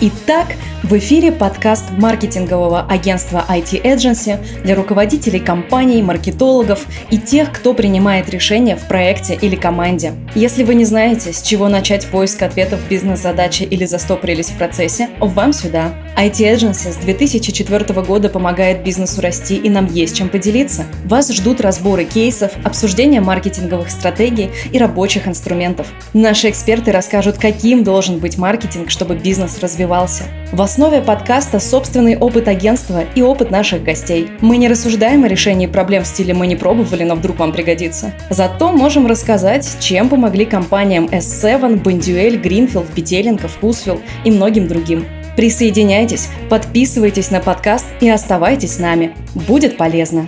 Итак, в эфире подкаст маркетингового агентства IT Agency для руководителей компаний, маркетологов и тех, кто принимает решения в проекте или команде. Если вы не знаете, с чего начать поиск ответов бизнес-задачи или застопорились в процессе, вам сюда. IT Agency с 2004 года помогает бизнесу расти и нам есть чем поделиться. Вас ждут разборы кейсов, обсуждение маркетинговых стратегий и рабочих инструментов. Наши эксперты расскажут, каким должен быть маркетинг, чтобы бизнес развивался. Вас основе подкаста собственный опыт агентства и опыт наших гостей. Мы не рассуждаем о решении проблем в стиле «мы не пробовали, но вдруг вам пригодится». Зато можем рассказать, чем помогли компаниям S7, Бондюэль, Гринфилд, Петелинка, Вкусвилл и многим другим. Присоединяйтесь, подписывайтесь на подкаст и оставайтесь с нами. Будет полезно!